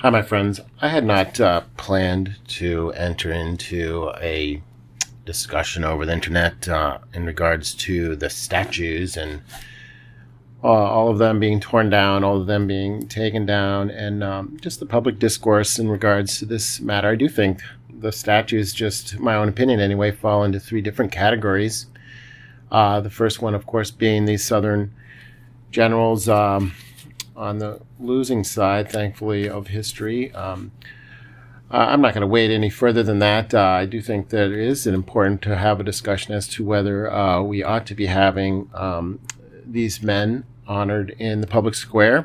Hi, my friends. I had not uh, planned to enter into a discussion over the internet uh, in regards to the statues and uh, all of them being torn down, all of them being taken down, and um, just the public discourse in regards to this matter. I do think the statues, just my own opinion anyway, fall into three different categories. Uh, the first one, of course, being the Southern generals. Um, on the losing side, thankfully, of history. Um, I'm not going to wait any further than that. Uh, I do think that it is important to have a discussion as to whether uh, we ought to be having um, these men honored in the public square.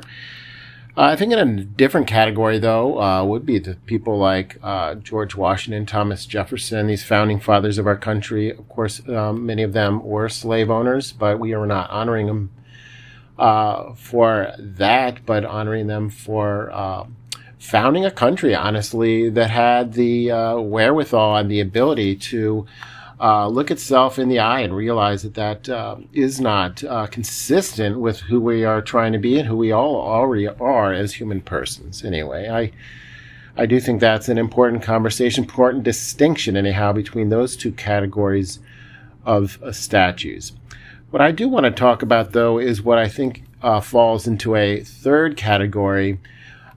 Uh, I think in a different category, though, uh, would be the people like uh, George Washington, Thomas Jefferson, these founding fathers of our country. Of course, um, many of them were slave owners, but we are not honoring them uh, for that, but honoring them for uh, founding a country, honestly, that had the uh, wherewithal and the ability to uh, look itself in the eye and realize that that uh, is not uh, consistent with who we are trying to be and who we all already are as human persons. Anyway, I. I do think that's an important conversation, important distinction, anyhow, between those two categories of statues. What I do want to talk about, though, is what I think uh, falls into a third category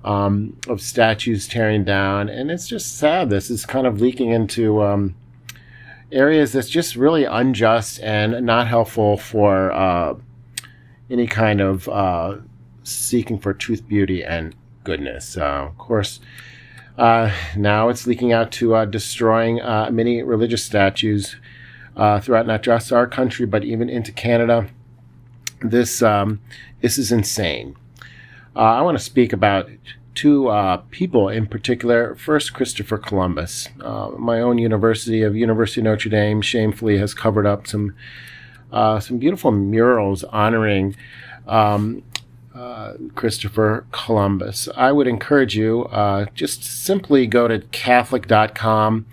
um, of statues tearing down. And it's just sad. This is kind of leaking into um, areas that's just really unjust and not helpful for uh, any kind of uh, seeking for truth, beauty, and goodness. Uh, of course, uh, now it's leaking out to uh, destroying many religious statues uh, throughout not just our country, but even into Canada. This, um, this is insane. Uh, I want to speak about two uh, people in particular. First, Christopher Columbus. Uh, my own university of University of Notre Dame shamefully has covered up some uh, some beautiful murals honoring um, uh, Christopher Columbus. I would encourage you uh, just simply go to Catholic.com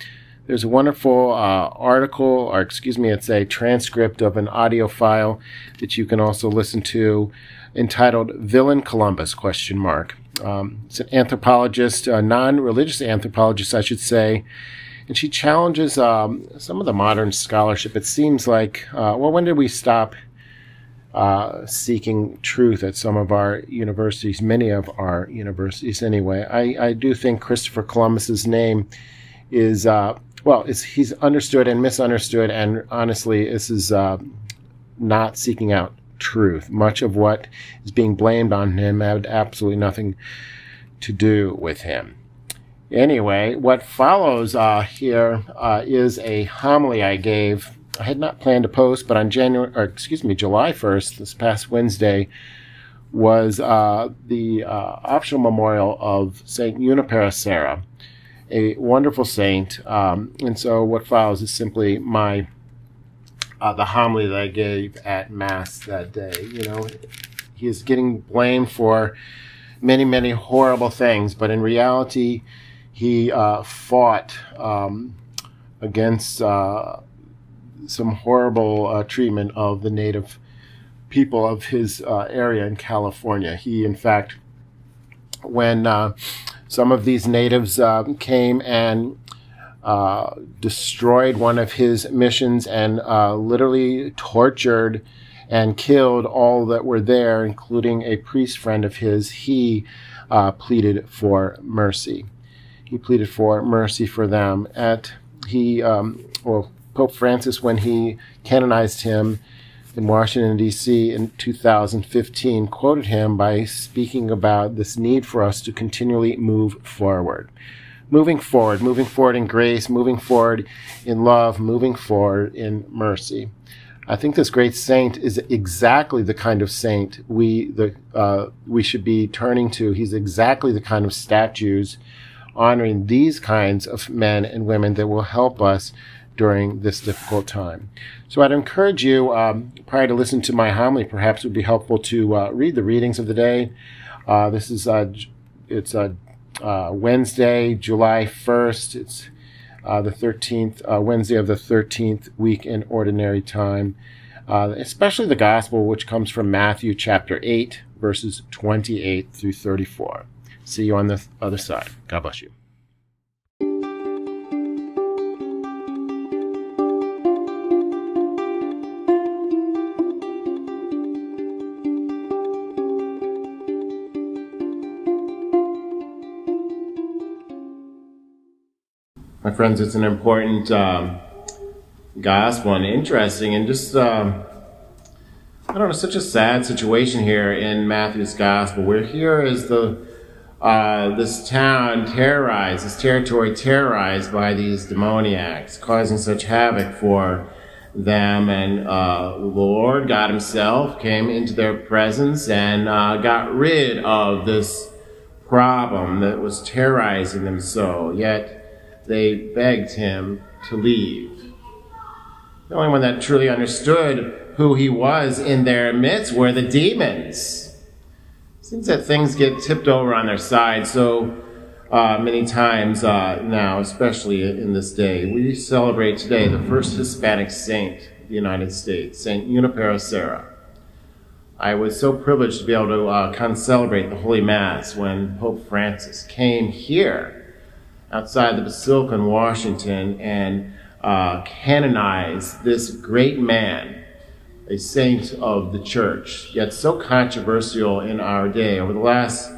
there's a wonderful uh, article, or excuse me, it's a transcript of an audio file that you can also listen to, entitled "Villain Columbus?" Question mark. Um, it's an anthropologist, a non-religious anthropologist, I should say, and she challenges um, some of the modern scholarship. It seems like, uh, well, when did we stop uh, seeking truth at some of our universities? Many of our universities, anyway. I, I do think Christopher Columbus's name is uh, well, he's understood and misunderstood, and honestly, this is uh, not seeking out truth. Much of what is being blamed on him had absolutely nothing to do with him. Anyway, what follows uh, here uh, is a homily I gave. I had not planned to post, but on January, or excuse me, July 1st, this past Wednesday, was uh, the uh, optional memorial of Saint Junipero Serra a wonderful saint. Um, and so what follows is simply my uh, the homily that I gave at Mass that day. You know, he is getting blamed for many, many horrible things, but in reality, he uh, fought um, against uh, some horrible uh, treatment of the native people of his uh, area in California. He, in fact, when uh, some of these natives uh, came and uh, destroyed one of his missions and uh, literally tortured and killed all that were there, including a priest friend of his. He uh, pleaded for mercy. He pleaded for mercy for them. At he, um, well, Pope Francis, when he canonized him, in Washington, D.C. in 2015 quoted him by speaking about this need for us to continually move forward. Moving forward, moving forward in grace, moving forward in love, moving forward in mercy. I think this great saint is exactly the kind of saint we the uh, we should be turning to. He's exactly the kind of statues honoring these kinds of men and women that will help us during this difficult time. So I'd encourage you, um, prior to listening to my homily, perhaps it would be helpful to uh, read the readings of the day. Uh, this is uh, it's uh, uh, Wednesday, July 1st. It's the 13th, Wednesday of the 13th week in ordinary time. especially the gospel, which comes from Matthew chapter 8, verses 28 through 34. See you on the other side. God bless you. My friends, it's an important um, gospel and interesting and just, um, I don't know, such a sad situation here in Matthew's gospel. We're here as the uh, this town terrorized, this territory terrorized by these demoniacs, causing such havoc for them. And uh, the Lord God Himself came into their presence and uh, got rid of this problem that was terrorizing them so. Yet, they begged him to leave. The only one that truly understood who he was in their midst were the demons. Seems that things get tipped over on their side so uh, many times uh, now, especially in this day. We celebrate today the first Hispanic saint of the United States, Saint Junipero Serra. I was so privileged to be able to uh, celebrate the Holy Mass when Pope Francis came here outside the Basilica in Washington and uh, canonize this great man, a saint of the church, yet so controversial in our day. Over the last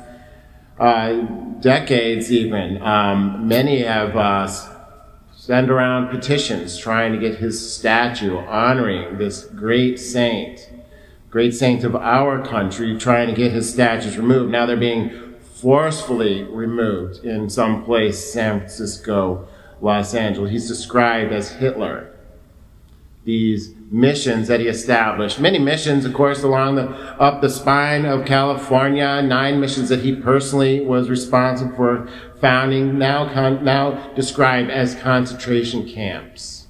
uh, decades, even, um, many have uh, sent around petitions trying to get his statue honoring this great saint, great saint of our country, trying to get his statues removed. Now they're being forcefully removed in some place, San Francisco, Los Angeles. He's described as Hitler. These missions that he established, many missions, of course, along the, up the spine of California, nine missions that he personally was responsible for founding, now, con, now described as concentration camps.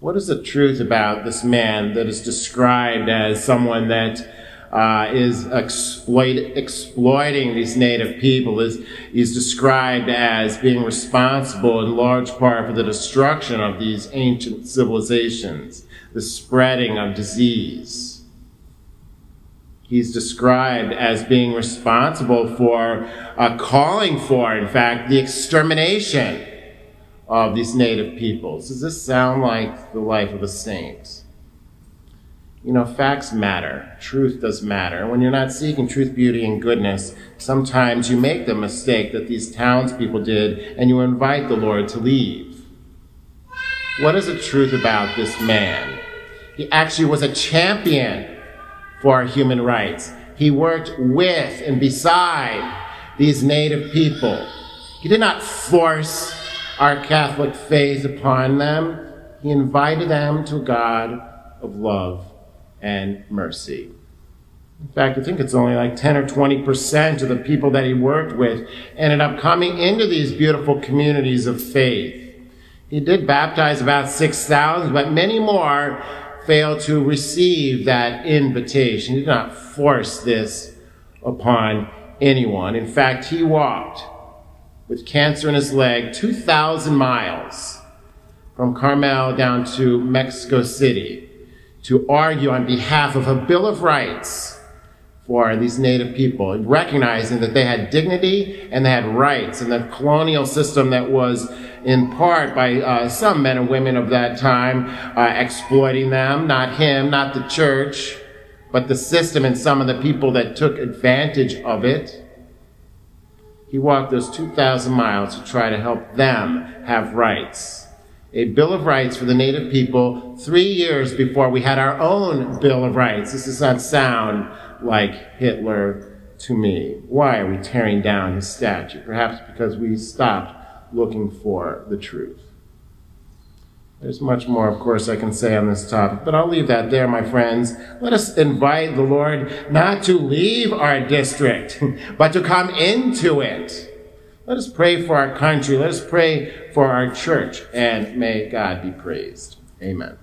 What is the truth about this man that is described as someone that uh, is exploit, exploiting these native people is, is described as being responsible in large part for the destruction of these ancient civilizations, the spreading of disease. He's described as being responsible for uh, calling for, in fact, the extermination of these native peoples. Does this sound like the life of a saint? You know, facts matter. Truth does matter. When you're not seeking truth, beauty, and goodness, sometimes you make the mistake that these townspeople did and you invite the Lord to leave. What is the truth about this man? He actually was a champion for human rights. He worked with and beside these native people. He did not force our Catholic faith upon them. He invited them to a God of love and mercy. In fact, I think it's only like 10 or 20% of the people that he worked with ended up coming into these beautiful communities of faith. He did baptize about 6,000, but many more failed to receive that invitation. He did not force this upon anyone. In fact, he walked with cancer in his leg 2,000 miles from Carmel down to Mexico City to argue on behalf of a Bill of Rights for these native people, recognizing that they had dignity and they had rights, and the colonial system that was in part by uh, some men and women of that time uh, exploiting them, not him, not the church, but the system and some of the people that took advantage of it. He walked those 2,000 miles to try to help them have rights a Bill of Rights for the Native people three years before we had our own Bill of Rights. This does not sound like Hitler to me. Why are we tearing down his statue? Perhaps because we stopped looking for the truth. There's much more, of course, I can say on this topic, but I'll leave that there, my friends. Let us invite the Lord not to leave our district, but to come into it. Let us pray for our country. Let us pray for our church. And may God be praised. Amen.